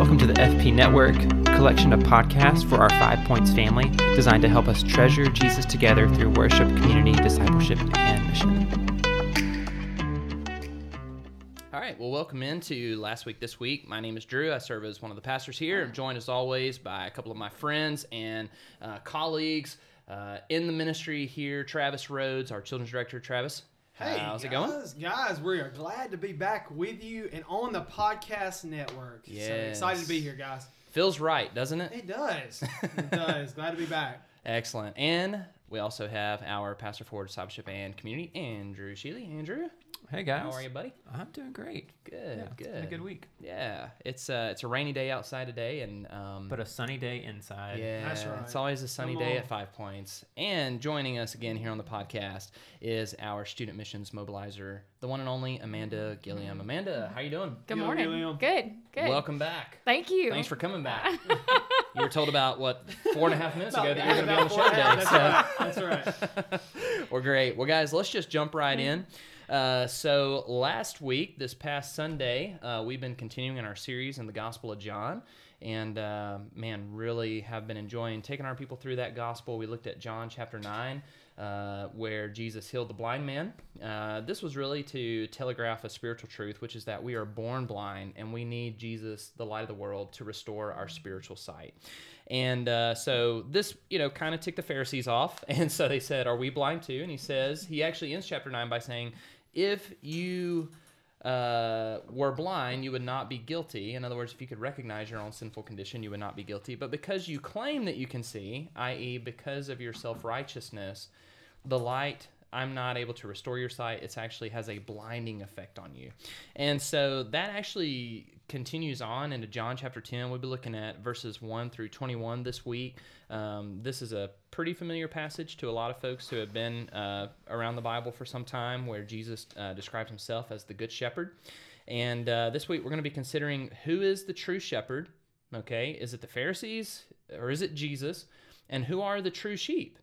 Welcome to the FP Network, collection of podcasts for our Five Points family, designed to help us treasure Jesus together through worship, community, discipleship, and mission. All right, well, welcome into Last Week This Week. My name is Drew. I serve as one of the pastors here. I'm joined as always by a couple of my friends and uh, colleagues uh, in the ministry here. Travis Rhodes, our children's director. Travis, Hey, how's guys, it going? Guys, we are glad to be back with you and on the podcast network. So excited to be here, guys. Feels right, doesn't it? It does. it does. Glad to be back. Excellent. And we also have our pastor for discipleship and community, Andrew Sheely. Andrew, Hey guys, how are you, buddy? I'm doing great. Good, Yeah, good. It's been a good week, Yeah, it's uh, it's a rainy day outside today, and um, but a sunny day inside. Yeah, That's right. it's always a sunny Come day on. at Five Points. And joining us again here on the podcast is our student missions mobilizer, the one and only Amanda Gilliam. Amanda, how you doing? Good Yo, morning. Gilliam. Good. Good. Welcome back. Thank you. Thanks for coming back. you were told about what four and a half minutes ago that you're going to be on the show today. That's So right. That's right. we're great. Well, guys, let's just jump right in. Uh, so last week, this past Sunday, uh, we've been continuing in our series in the Gospel of John, and uh, man, really have been enjoying taking our people through that gospel. We looked at John chapter nine. Uh, where Jesus healed the blind man. Uh, this was really to telegraph a spiritual truth, which is that we are born blind and we need Jesus, the light of the world, to restore our spiritual sight. And uh, so this, you know, kind of ticked the Pharisees off. And so they said, Are we blind too? And he says, he actually ends chapter 9 by saying, If you uh, were blind, you would not be guilty. In other words, if you could recognize your own sinful condition, you would not be guilty. But because you claim that you can see, i.e., because of your self righteousness, the light i'm not able to restore your sight. It actually has a blinding effect on you. And so that actually continues on into john chapter 10 we'll be looking at verses 1 through 21 this week. Um, this is a pretty familiar passage to a lot of folks who have been uh, around the bible for some time where jesus uh, describes himself as the good shepherd. And uh, this week we're going to be considering who is the true shepherd okay? Is it the pharisees or is it jesus? And who are the true sheep?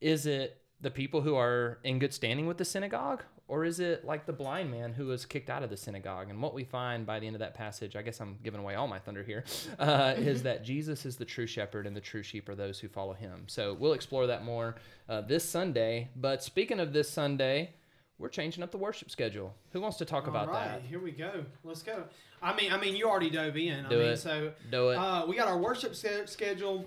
Is it the people who are in good standing with the synagogue or is it like the blind man who was kicked out of the synagogue and what we find by the end of that passage i guess i'm giving away all my thunder here, uh, is that jesus is the true shepherd and the true sheep are those who follow him so we'll explore that more uh, this sunday but speaking of this sunday we're changing up the worship schedule who wants to talk about All right, that here we go. Let's go. I mean, I mean, you already dove in. Do I mean, it. so do it uh, we got our worship schedule,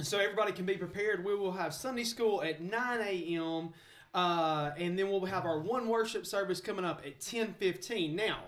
so everybody can be prepared. We will have Sunday school at 9 a.m. Uh, and then we'll have our one worship service coming up at 10:15. Now,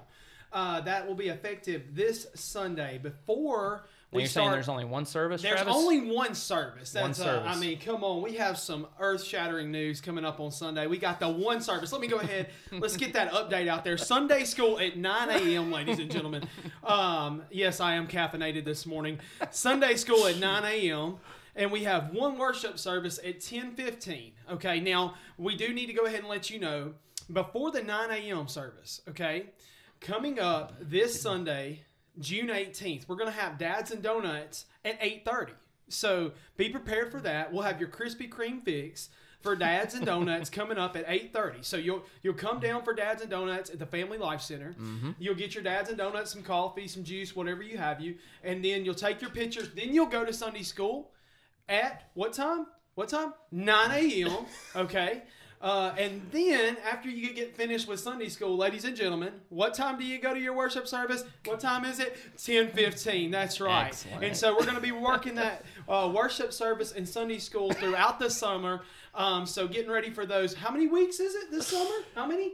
uh, that will be effective this Sunday before we you're saying there's only one service There's Travis? only one service. One That's, Uh, service. I mean, come on. We have some earth-shattering news coming up on Sunday. We got the one service. Let me go ahead. Let's get that update out there. Sunday school at 9 a.m., ladies and gentlemen. Um, yes, I am caffeinated this morning. Sunday school at 9 a.m. And we have one worship service at 10:15. Okay, now we do need to go ahead and let you know before the 9 a.m. service. Okay, coming up this Sunday, June 18th, we're gonna have Dads and Donuts at 8:30. So be prepared for that. We'll have your Krispy Kreme fix for Dads and Donuts coming up at 8:30. So you'll you'll come down for Dads and Donuts at the Family Life Center. Mm-hmm. You'll get your Dads and Donuts, some coffee, some juice, whatever you have you, and then you'll take your pictures. Then you'll go to Sunday school at what time? What time? 9 a.m. Okay. Uh, and then after you get finished with Sunday school, ladies and gentlemen, what time do you go to your worship service? What time is it? 10:15. That's right. Excellent. And so we're going to be working that uh, worship service and Sunday school throughout the summer. Um, so getting ready for those. How many weeks is it this summer? How many?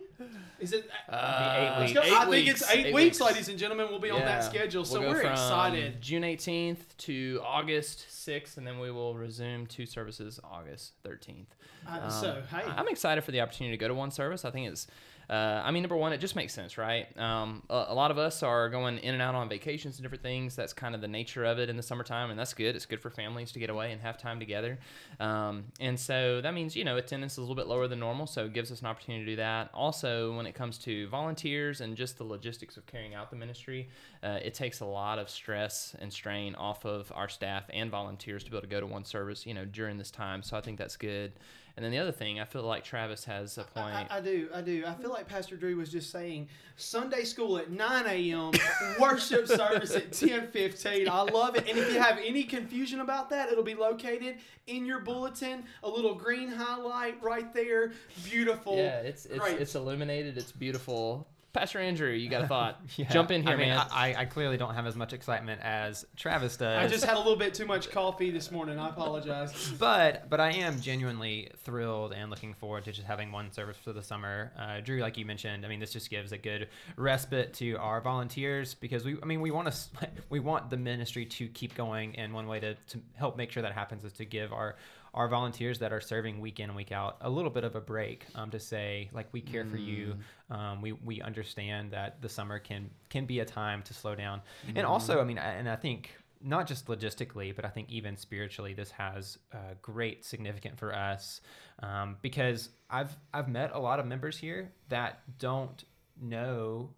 Is it? Uh, eight weeks. eight I think it's weeks. eight, weeks, ladies and gentlemen. We'll be on that schedule. So We'll go we're from excited. June 18th to August 6th, and then we will resume two services August 13th. Uh, so hey, I'm excited for the opportunity to go to one service. I think it's, uh, I mean, number one, it just makes sense, right? Um, a, a lot of us are going in and out on vacations and different things. That's kind of the nature of it in the summertime, and that's good. It's good for families to get away and have time together. Um, and so that means, you know, attendance is a little bit lower than normal, so it gives us an opportunity to do that. Also, when it comes to volunteers and just the logistics of carrying out the ministry, uh, it takes a lot of stress and strain off of our staff and volunteers to be able to go to one service, you know, during this time. So I think that's good. And then the other thing, I feel like Travis has a point. I, I do, I do. I feel like Pastor Drew was just saying Sunday school at 9 a.m., worship service at 10:15. I love it. And if you have any confusion about that, it'll be located in your bulletin. A little green highlight right there. Beautiful. yeah, it's it's Great. it's illuminated. It's beautiful. Pastor Andrew, you got a thought? Yeah. Jump in here, I mean, man. I, I clearly don't have as much excitement as Travis does. I just had a little bit too much coffee this morning. I apologize. but but I am genuinely thrilled and looking forward to just having one service for the summer. Uh, Drew, like you mentioned, I mean, this just gives a good respite to our volunteers because we, I mean, we want to, we want the ministry to keep going, and one way to, to help make sure that happens is to give our our volunteers that are serving week in and week out a little bit of a break um, to say like we care for you. Um, we, we understand that the summer can can be a time to slow down. And also i mean I- and i think not just logistically, but I think even spiritually, this has uh, great significance for us um, because I've I've met a lot of members here that don't know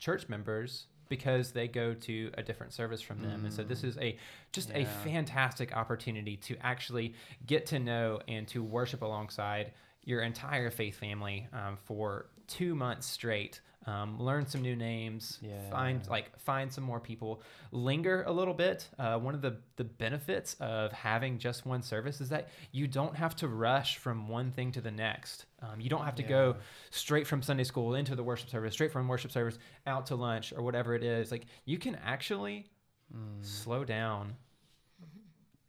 church members because they go to a different service from them, and so this is a just a fantastic opportunity to actually get to know and to worship alongside your entire faith family um, for two months straight. Um, learn some new names, Yeah. find like find some more people, linger a little bit. Uh, one of the the benefits of having just one service is that you don't have to rush from one thing to the next. Um, you don't have to go straight from Sunday school into the worship service, straight from worship service out to lunch or whatever it is. Like you can actually slow down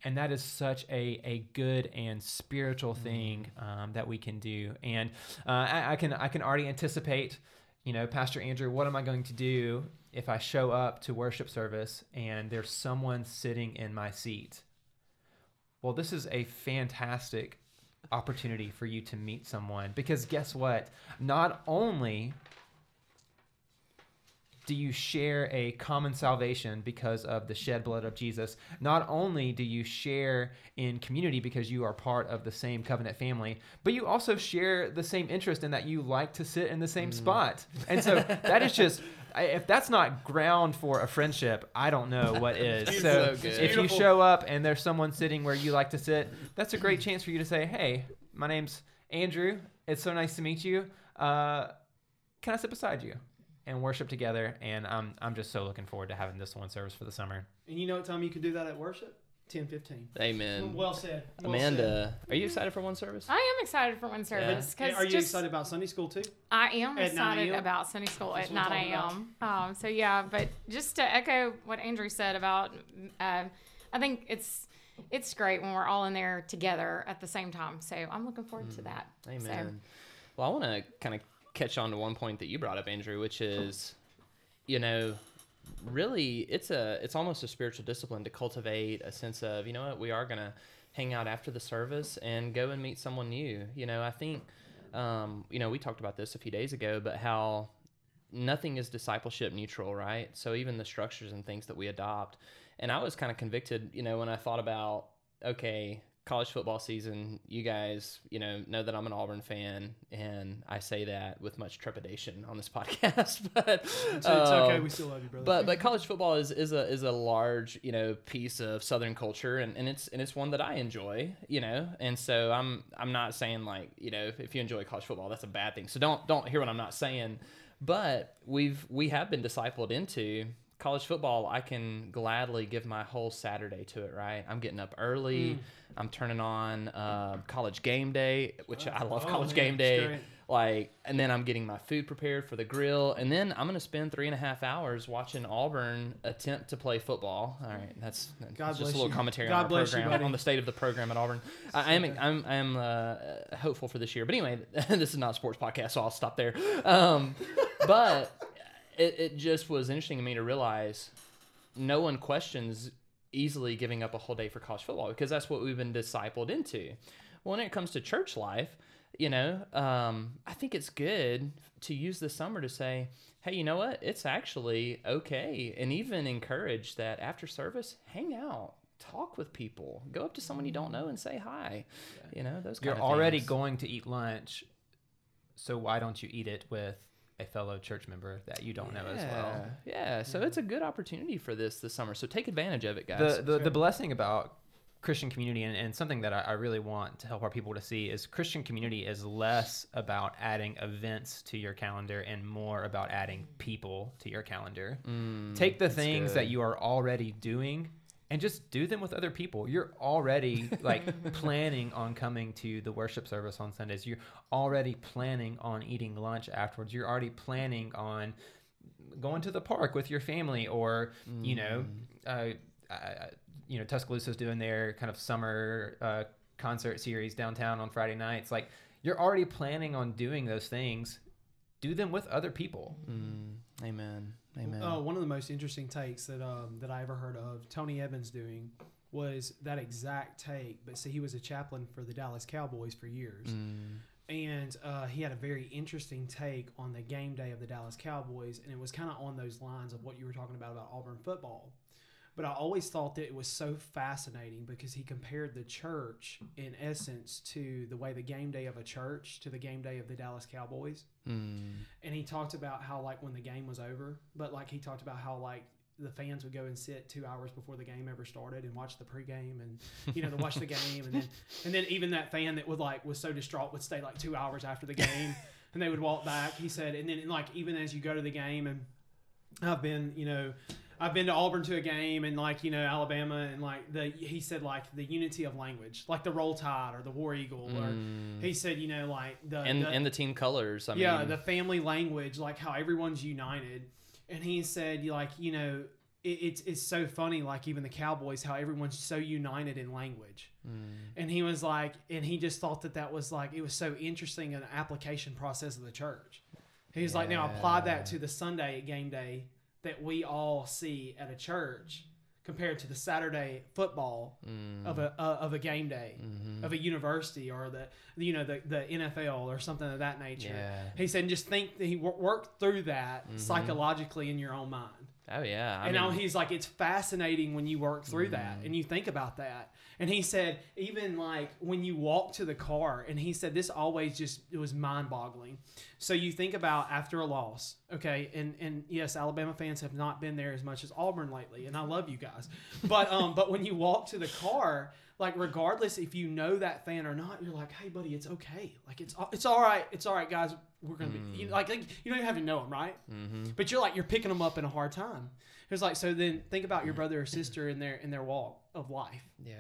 and that is such a, a good and spiritual thing um, that we can do. And uh, I, I can i can already anticipate you know pastor andrew what am i going to do if i show up to worship service and there's someone sitting in my seat? Well this is a fantastic opportunity for you to meet someone because guess what? Not only do you share a common salvation because of the shed blood of Jesus? Not only do you share in community because you are part of the same covenant family, but you also share the same interest in that you like to sit in the same spot. And so that is just if that's not ground for a friendship, I don't know what is. So so if you show up and there's someone sitting where you like to sit, that's a great chance for you to say, "Hey, my name's Andrew. It's so nice to meet you. Uh, can I sit beside you and worship together? And I'm I'm just so looking forward to having this one service for the summer. And you know what time you can do that at worship? 10:15. Amen. Well said. Well Amanda, are you excited for one service? I am excited for one service said. because Are you just, excited about Sunday school too? I am At excited about Sunday school That's at 9 I'm talking Um, so yeah, but just to echo what Andrew said about, uh, I think it's it's great when we're all in there together at the same time. So I'm looking forward to that. So, Amen. Well, I want to kind of catch on to one point that you brought up, Andrew, which is, you know, really it's a it's almost a spiritual discipline to cultivate a sense of you know what we are gonna hang out after the service and go and meet someone new. You know, I think, um, you know, we talked about this a few days ago, but how nothing is discipleship neutral, right? So even the structures and things that we adopt. And I was kind of convicted, you know, when I thought about, okay, college football season, you guys, you know, know that I'm an Auburn fan, and I say that with much trepidation on this podcast. but It's, it's okay. um, We still love you, brother. but but college football is, is a is a large you know piece of Southern culture and, and it's and it's one that I enjoy you know and so I'm I'm not saying like you know if you enjoy college football that's a bad thing so don't don't hear what I'm not saying but we've we have been discipled into college football I can gladly give my whole Saturday to it right? I'm getting up early. I'm turning on uh, college game day which I love Oh, college man, game day. like and then i'm getting my food prepared for the grill. And then i'm gonna spend three and a half hours watching auburn attempt to play football. All right that's, that's just a little commentary on our bless you, on the state of the program at auburn. I, I am i'm i'm uh, hopeful for this year. But anyway this is not a sports podcast so i'll stop there. Um, but it, it just was interesting to me to realize no one questions easily giving up a whole day for college football because that's what we've been discipled into. When it comes to church life, you know, um, I think it's good to use the summer to say, hey, you know what? It's actually okay. And even encourage that after service, hang out, talk with people, go up to someone you don't know and say hi. You know, those You're of already things. going to eat lunch, so why don't you eat it with a fellow church member that you don't know as well? Yeah, so it's a good opportunity for this this summer. So take advantage of it, guys. The, the the blessing about Christian community and, and something that I, I really want to help our people to see is Christian community is less about adding events to your calendar and more about adding people to your calendar. Mm, take the things that you are already doing and just do them with other people. You're already like planning on coming to the worship service on Sundays. You're already planning on eating lunch afterwards. You're already planning on going to the park with your family or, you know, uh, uh, you know, Tuscaloosa's doing their kind of summer uh, concert series downtown on Friday nights. Like you're already planning on doing those things. Do them with other people. Mm, amen. Amen. Uh, one of the most interesting takes that um, that I ever heard of Tony Evans doing was that exact take. But see, he was a chaplain for the Dallas Cowboys for years, Mm, and uh, he had a very interesting take on the game day of the Dallas Cowboys, and it was kind of on those lines of what you were talking about about Auburn football. But I always thought that it was so fascinating because he compared the church, in essence, to the way the game day of a church to the game day of the Dallas Cowboys mm, and he talked about how like when the game was over but like he talked about how like the fans would go and sit two hours before the game ever started and watch the pregame and you know to watch the game. And then and then even that fan that would like was so distraught would stay like two hours after the game and they would walk back he said. And then like even as you go to the game and i've been you know I've been to Auburn to a game and like you know Alabama and like the he said like the unity of language like the Roll Tide or the War Eagle or mm. he said you know like the and the, and the team colors. I yeah, mean, the family language, like how everyone's united. And he said, like, you know, it, it's it's so funny, like even the Cowboys, how everyone's so united in language. mm, And he was like, and he just thought that that was like it was so interesting an application process of the church. He was like, now apply that to the Sunday game day that we all see at a church compared to the Saturday football mm, of a uh, of a game day mhm. of a university or the you know the the NFL or something of that nature. Yeah. He said, just think that he wor- worked through that Mhm. psychologically in your own mind. Oh yeah. I and mean, now he's like, it's fascinating when you work through that Mm. and you think about that. And he said, even like when you walk to the car, and he said this always just it was mind boggling. So you think about after a loss, okay, and and yes, Alabama fans have not been there as much as Auburn lately, and I love you guys, but um, but when you walk to the car. Like regardless if you know that fan or not, you're like, hey buddy, it's okay. Like it's it's all right. It's all right, guys. We're gonna be you know, like, like you don't even have to know them, right? mhm. But you're like you're picking them up in a hard time. It's like so. Then think about your mm. brother or sister in their in their walk of life Yeah.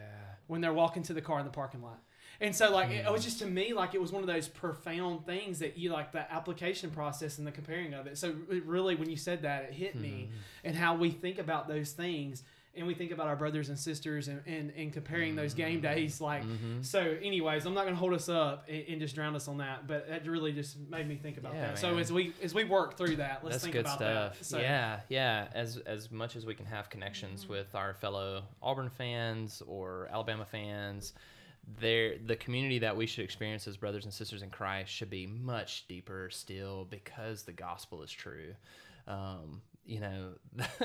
when they're walking to the car in the parking lot. And so like it was mm. just to me like it was one of those profound things that you like the application process and the comparing of it. So it really when you said that it hit me hmm. and how we think about those things and we think about our brothers and sisters and, and, and comparing those game days like Mhm. so anyways i'm not going to hold us up and, and just drown us on that but that really just made me think about Yeah, that so as we as we work through that let's That's think about stuff. that so Yeah, yeah. As as much as we can have connections with our fellow Auburn fans or Alabama fans, there the community that we should experience as brothers and sisters in Christ should be much deeper still because the gospel is true. Um, you know,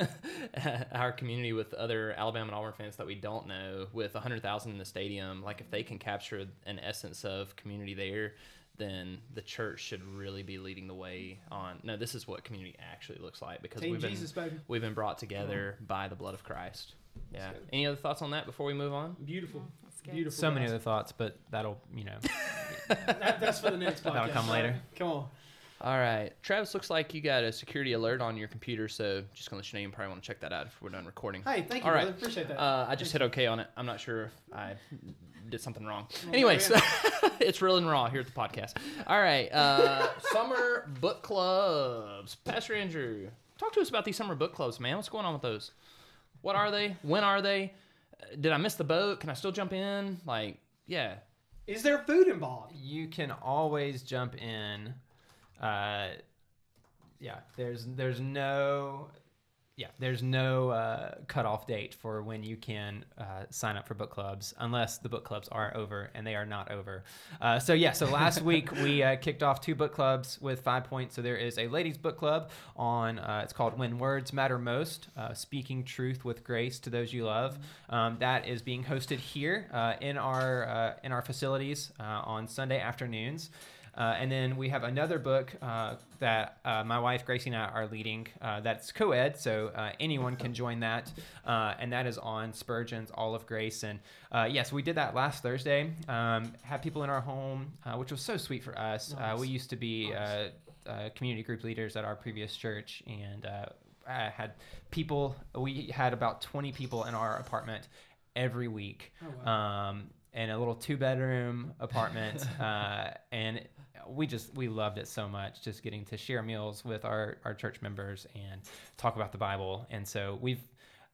our community with other Alabama and Auburn fans that we don't know, with 100,000 in the stadium, like if they can capture an essence of community there, then the church should really be leading the way on. No, this is what community actually looks like because team we've been jesus baby we've been brought together by the blood of Christ. Yeah. Any other thoughts on that before we move on? beautiful That's beautiful So many other thoughts, but that'll, you know, that, that's for the next podcast That'll come later. come on All right, Travis. Looks like you got a security alert on your computer, so just gonna let you know you probably want to check that out if we're done recording. hey thank you All right. brother appreciate that Uh, I just hit OK on it. I'm not sure if I did something wrong. Well, Anyways, it's real and raw here at the podcast. All right, uh, summer book clubs. Pastor Andrew, talk to us about these summer book clubs, man. What's going on with those? What are they? When are they? Uh, Did I miss the boat? Can I still jump in? Like, yeah. is there food involved you can always jump in. Uh, yeah, there's there's no yeah there's no uh, cutoff date for when you can uh, sign up for book clubs unless the book clubs are over and they are not over. Uh, so yeah, so last week we uh, kicked off two book clubs with five points. So there is a ladies book club on uh, it's called When Words Matter Most, uh, speaking truth with grace to those you love. Um, that is being hosted here uh, in our uh, in our facilities uh, on Sunday afternoons. Uh, and then we have another book uh, that uh, my wife Gracie and I are leading. Uh, that's co-ed, so uh, anyone can join that, uh, and that is on Spurgeon's All of Grace. And uh, yes, we did that last Thursday. Um, had people in our home, uh, which was so sweet for us. Uh, Nice. we used to be Nice. uh, uh, community group leaders at our previous church, and uh, I had people. We had about twenty people in our apartment every week Oh, wow. um, in a little two bedroom apartment, uh, and we just we loved it so much, just getting to share meals with our our church members and talk about the Bible. And so we've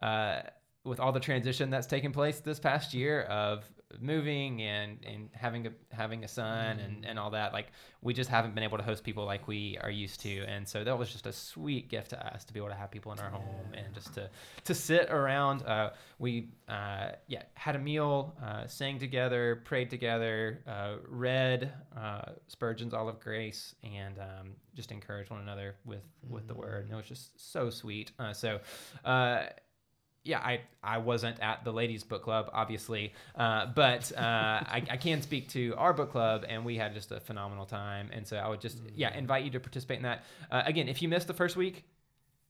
uh, with all the transition that's taken place this past year of moving and and having a having a son and and all that like we just haven't been able to host people like we are used to. And so that was just a sweet gift to us to be able to have people in our home and just to to sit around. Uh, we uh, yeah had a meal uh, sang together prayed together uh, read uh, spurgeon's all of grace and um, just encouraged one another with with the word. And it was just so sweet. Uh, so uh, yeah, I, I wasn't at the ladies' book club, obviously, uh, but uh, I, I can speak to our book club, and we had just a phenomenal time. And so I would just, yeah, invite you to participate in that. Uh, again, if you missed the first week,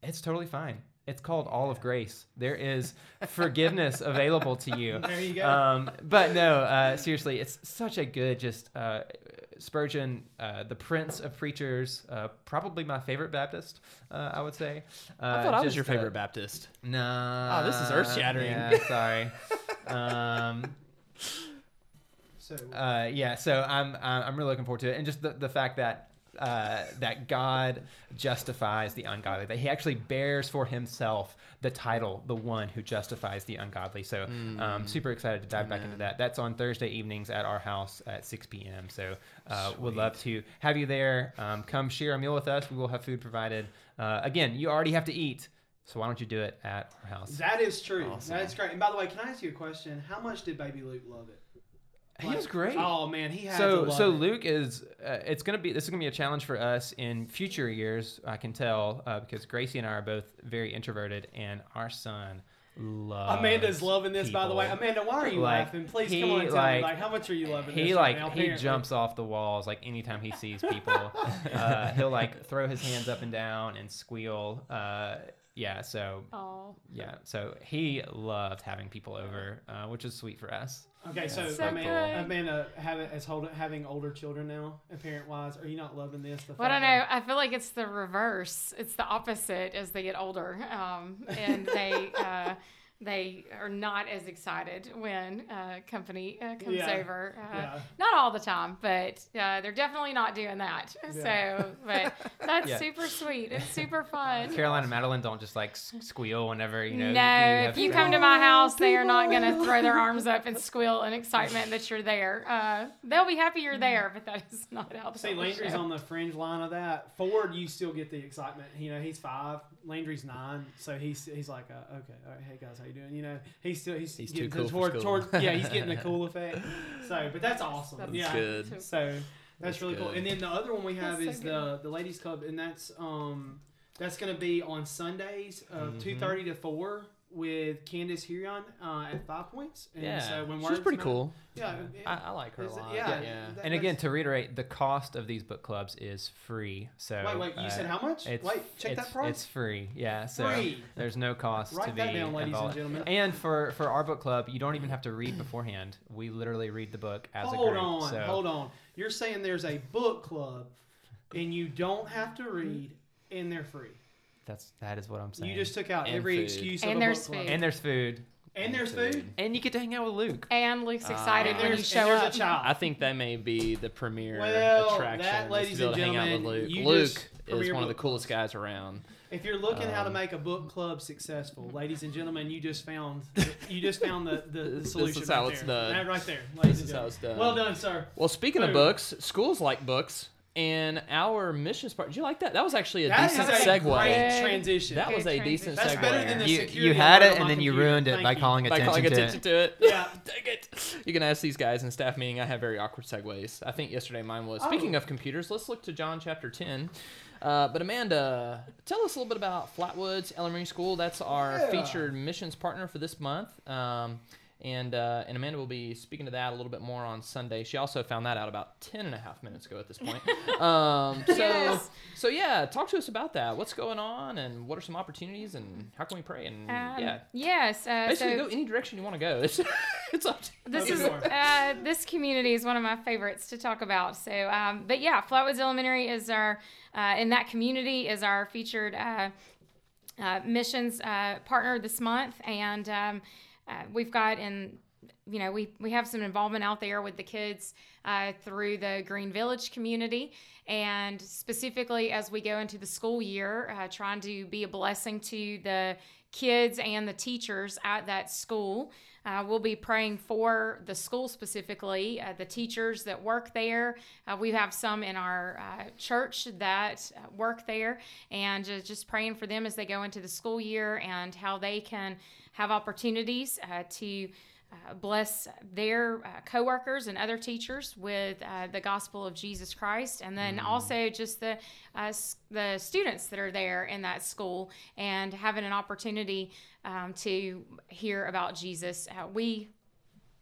it's totally fine. It's called All of Grace. There is forgiveness available to you. There you go. Um, but no, uh, seriously, it's such a good, just uh, Spurgeon, uh, the prince of preachers, uh, probably my favorite Baptist, uh, I would say. Uh, I thought I was your uh, favorite Baptist. no. Oh, this is earth-shattering. Yeah, sorry. um, So uh, yeah, so I'm I'm I'm really looking forward to it, and just the, the fact that uh, that God justifies the ungodly, that He actually bears for Himself the title, the one who justifies the ungodly. So um, super excited to dive back into that. That's on Thursday evenings at our house at 6 p.m. So uh, would love to have you there. Um, come share a meal with us. We will have food provided. Uh, again, you already have to eat, so why don't you do it at our house? that is true. Awesome. That's great. And by the way, can I ask you a question? How much did Baby Luke love it? He was great. Oh man, he had so love so it. Luke is uh, it's gonna be this is gonna be a challenge for us in future years I can tell uh, because Gracie and I are both very introverted and our son loves Amanda's loving this, by the way. Amanda, why are you Like, laughing? Please he, come on and tell like- me, like, how much are you loving he this like right now? he jumps off the walls like anytime he sees people uh, he'll like throw his hands up and down and squeal uh, yeah so Oh, yeah so he loved having people over uh, which is sweet for us Okay, so, So Amanda, good. Amanda having as hold, having older children now, parent wise, are you not loving this? The well, I don't know. I feel like it's the reverse. It's the opposite as they get older, um, and they uh, they are not as excited when uh, company uh, comes Yeah. over. Uh, Yeah. Not all the time, but uh, they're definitely not doing that. Yeah. So, but that's Yeah. super sweet. It's super fun. Caroline and Madeline don't just like squeal whenever you know no, have if you friends. come to my house, they are not going to throw their arms up and squeal in excitement that you're there. Uh, they'll be happy you're there, but that is not how. See, they'll Landry's show. on the fringe line of that. Ford, you still get the excitement. You know, he's five. Landry's nine, so he's he's like, uh, okay, all right, hey guys, how you doing? You know, he's still he's, He's getting too cool to- for toward, yeah, he's getting the cool effect. So, but that's awesome. That's yeah, good. so- So that's, That's really cool. And then the other one we have That's is so the the ladies club, and that's um that's gonna be on Sundays of Mhm. two thirty to four with Candace Hurion uh, at Five Points. And Yeah, so when she's pretty matter- cool. Yeah, I, I like her a Is it- lot. yeah, yeah. that- And again, to reiterate, the cost of these book clubs is free. So wait, wait, you uh, said how much? It's, Wait, check it's, that price. It's free. Yeah. So Free. there's no cost to Write be that down, ladies and gentlemen. And for for our book club, you don't even have to read beforehand. We literally read the book as hold a group. Hold on, so hold on. You're saying there's a book club, and you don't have to read, and they're free. That's that is what I'm saying. You just took out And every food. excuse And of a there's book club. food. and there's food, And there's food. and you get to hang out with Luke. And Luke's Uh, excited And when you there's, show there's up. a child. I think that may be the premier Well, attraction. that, is to ladies be able and to hang out with gentlemen, Luke. you Luke just is premier one of the book coolest guys around. If you're looking how to Um, make a book club successful, ladies and gentlemen, you just found you just found the, the, the This solution. is how right it's there. done. That right there, ladies This and is how gentlemen. it's done. Well done, sir. Well, speaking of Boom. books, schools like books, and our missions part. Did you like that? That was actually a That is decent a segue. great transition. That was a Good decent That's segue. better than the You security you had alert it on and my then you computer. ruined it Thank by you. calling by attention calling to attention it. to it. Yeah. Dang it. You can ask these guys in staff meeting. I have very awkward segues. I think yesterday mine was. Oh. Speaking of computers, let's look to John chapter 10. Uh, but Amanda, tell us a little bit about Flatwoods Elementary School. That's our Yeah. featured missions partner for this month. Um, And, uh, and Amanda will be speaking to that a little bit more on Sunday. She also found that out about 10 and a half minutes ago at this point. um, so, Yes. so, yeah, talk to us about that. What's going on and what are some opportunities and how can we pray? And Um, yeah, Yes. Uh, basically so go any direction you want to go. It's, it's up to you. this Open is uh, this community is one of my favorites to talk about. So, um, but yeah, Flatwoods Elementary is our uh, in that community is our featured uh, uh, missions uh, partner this month, and um, uh, we've got in you know we we have some involvement out there with the kids uh, through the Green Village community, and specifically as we go into the school year, uh, trying to be a blessing to the kids and the teachers at that school. Uh, we'll be praying for the school specifically, uh, the teachers that work there. Uh, we have some in our uh, church that uh, work there, and just, praying for them as they go into the school year and how they can have opportunities uh, to. Uh, bless their uh, coworkers and other teachers with uh, the gospel of Jesus Christ, and then also just the uh, s- the students that are there in that school and having an opportunity um, to hear about Jesus. Uh, we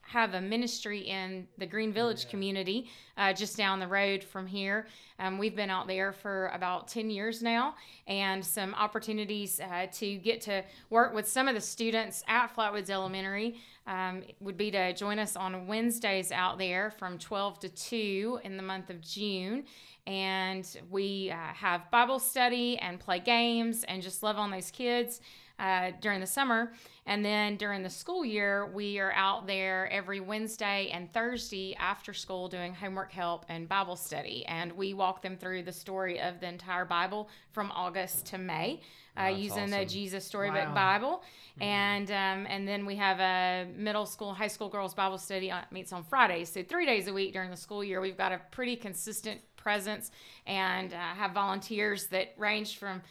have a ministry in the Green Village community uh, just down the road from here. Um, we've been out there for about 10 years now, and some opportunities uh, to get to work with some of the students at Flatwoods Elementary um, would be to join us on Wednesdays out there from 12 to 2 in the month of June. And we uh, have Bible study and play games and just love on those kids uh, during the summer. And then during the school year, we are out there every Wednesday and Thursday after school doing homework help and Bible study. And we walk them through the story of the entire Bible from August to May uh, That's using the. Jesus Storybook Wow. Bible. And um, and then we have a middle school, high school girls Bible study on, meets on Fridays. So three days a week during the school year, we've got a pretty consistent presence and uh, have volunteers that range from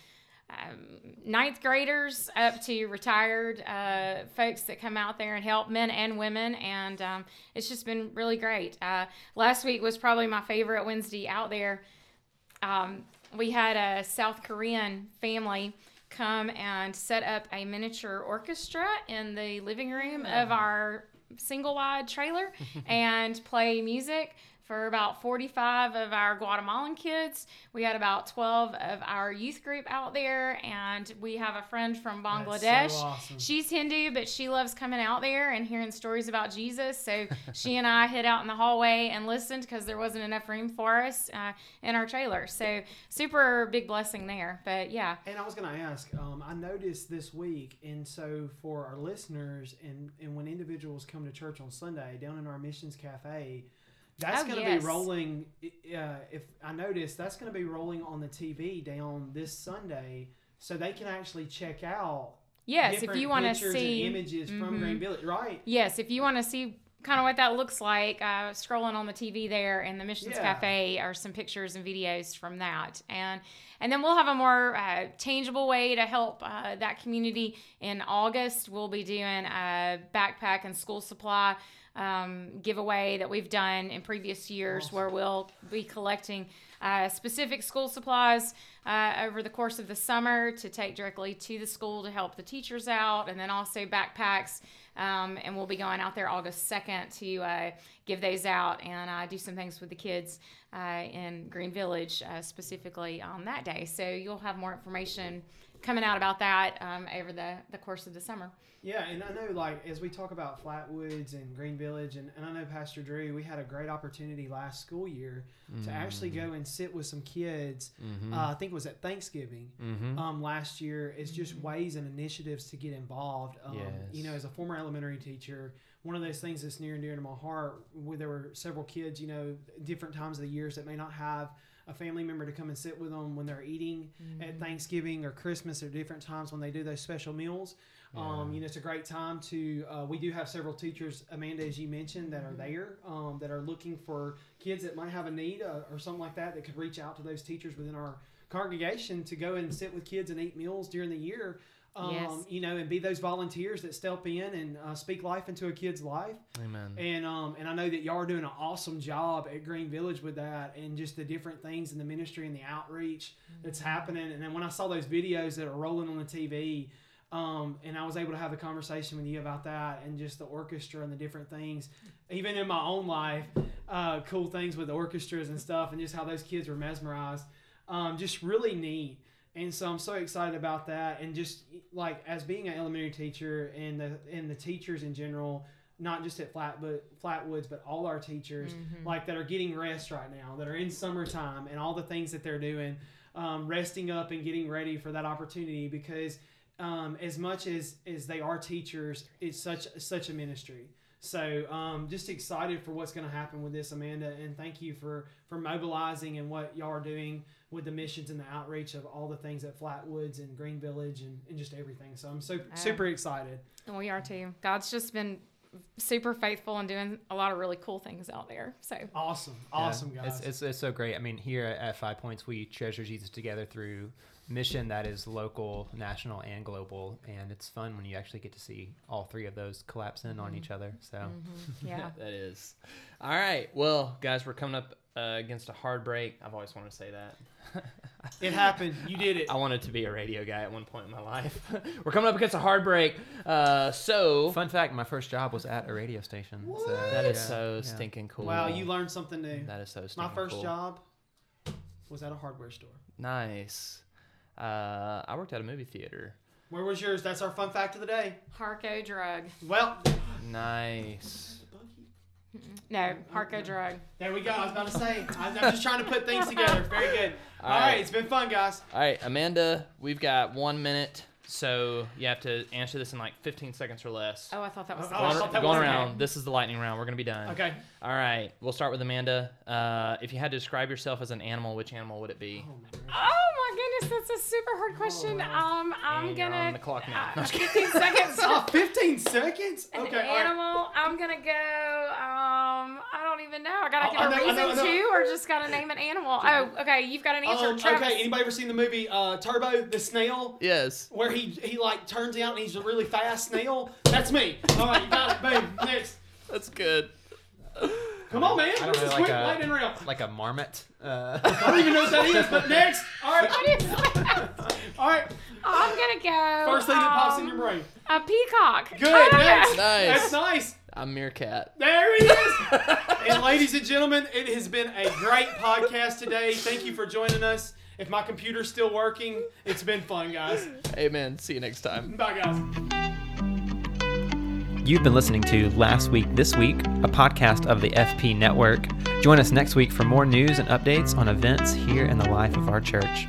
um, ninth graders up to retired uh, folks that come out there and help men and women. And um, it's just been really great. Uh, last week was probably my favorite wednesday out there. Um, we had a south korean family come and set up a miniature orchestra in the living room of our single wide trailer and play music for about 45 of our Guatemalan kids. We had about 12 of our youth group out there, and we have a friend from Bangladesh. So awesome. She's Hindu, but she loves coming out there and hearing stories about Jesus. So she and I hid out in the hallway and listened because there wasn't enough room for us uh, in our trailer. So super big blessing there. But yeah, And I was going to ask, um, I noticed this week, and so for our listeners, and, and when individuals come to church on Sunday down in our missions cafe, that's Oh, going to yes. be rolling. Uh, if I notice, that's going to be rolling on the TV down this Sunday, so they can actually check out. yes, if you want to see images from Mhm. Green Village, right? Yes, if you want to see kind of what that looks like, uh, scrolling on the TV there in the Missions Yeah. Cafe are some pictures and videos from that, and and then we'll have a more uh, tangible way to help uh, that community in August. We'll be doing a backpack and school supply. Um, giveaway that we've done in previous years, Awesome. where we'll be collecting uh, specific school supplies uh, over the course of the summer to take directly to the school to help the teachers out, and then also backpacks. Um, and we'll be going out there August 2nd to uh, give those out and uh, do some things with the kids uh, in Green Village uh, specifically on that day. So you'll have more information coming out about that um, over the, the course of the summer. Yeah, and I know, like, as we talk about Flatwoods and Green Village, and, and I know Pastor Drew, we had a great opportunity last school year to actually go and sit with some kids. Mm-hmm. Uh, I think it was at Thanksgiving mm-hmm. um, last year. It's just ways and initiatives to get involved. Um, You know, as a former elementary teacher, one of those things that's near and dear to my heart, where there were several kids, you know, different times of the years that may not have a family member to come and sit with them when they're eating at Thanksgiving or Christmas or different times when they do those special meals. Um, you know, it's a great time to. Uh, we do have several teachers, Amanda, as you mentioned, that are there um, that are looking for kids that might have a need uh, or something like that that could reach out to those teachers within our congregation to go and sit with kids and eat meals during the year. Um, Yes. You know, and be those volunteers that step in and uh, speak life into a kid's life. Amen. And um, and I know that y'all are doing an awesome job at Green Village with that, and just the different things in the ministry and the outreach that's happening. And then when I saw those videos that are rolling on the TV, Um, and I was able to have a conversation with you about that and just the orchestra and the different things, even in my own life, uh, cool things with orchestras and stuff, and just how those kids were mesmerized. Um, just really neat. And so I'm so excited about that, and just like as being an elementary teacher and the and the teachers in general, not just at Flat but Flatwoods, but all our teachers like that are getting rest right now, that are in summertime, and all the things that they're doing, um, resting up and getting ready for that opportunity because um, as much as as they are teachers, it's such such a ministry. So um, just excited for what's going to happen with this, Amanda, and thank you for for mobilizing and what y'all are doing with the missions and the outreach of all the things at Flatwoods and Green Village and, and just everything. So I'm so super excited. And we are too. God's just been super faithful and doing a lot of really cool things out there. So Awesome, Yeah, awesome guys. It's, it's, it's so great. I mean, here at, at Five Points, we treasure Jesus together through mission that is local, national, and global. And it's fun when you actually get to see all three of those collapse in on mm-hmm. each other. So mm-hmm. yeah. that is. All right. Well, guys, we're coming up uh, against a hard break. I've always wanted to say that. it happened. You did it. I wanted to be a radio guy at one point in my life. we're coming up against a hard break. Uh, so fun fact: my first job was at a radio station. So, that is yeah, so yeah. stinking cool. Wow, you learned something new. That is so stinking My first cool. job was at a hardware store. Nice. Uh, I worked at a movie theater. Where was yours? That's our fun fact of the day. Harco drug. Well, Nice. No, Harco drug. there we go. I was about to say. I- I'm just trying to put things together. Very good. All All right, right. it's been fun, guys. All right, Amanda, we've got one minute, so you have to answer this in like 15 seconds or less. Oh, I thought that was. Oh, the I going thought that going was- around. This is the lightning round. We're gonna be done. Okay. All right. We'll start with Amanda. Uh, if you had to describe yourself as an animal, which animal would it be? Oh, my goodness. Oh my goodness, that's a super hard question. Um, I'm And you're gonna on the clock now. uh, No, I'm just 15 seconds. Oh, 15 seconds? An Okay. all right. animal. I'm gonna go. Um, I don't even know. I gotta Oh, give I a know, I reason know, I know. to, or just gotta name an animal. Oh, okay. You've got an answer. Um, Travis. okay, anybody ever seen the movie uh, Turbo, the snail? Yes. Where he he like turns out and he's a really fast snail? That's me. All right, you got it. Boom. Next. That's good. Come on, man. I don't This is quick, like a- lightning round. like a marmot. Uh, I don't even know what that is, but next. All right. What is that? All right. I'm gonna go. First thing that pops in um, your brain. A peacock. Good. Next. know. Nice. That's nice. I'm Meerkat. There he is. and ladies and gentlemen, it has been a great podcast today. Thank you for joining us. If my computer's still working, it's been fun, guys. Amen. See you next time. Bye, guys. You've been listening to Last Week This Week, a podcast of the FP Network. Join us next week for more news and updates on events here in the life of our church.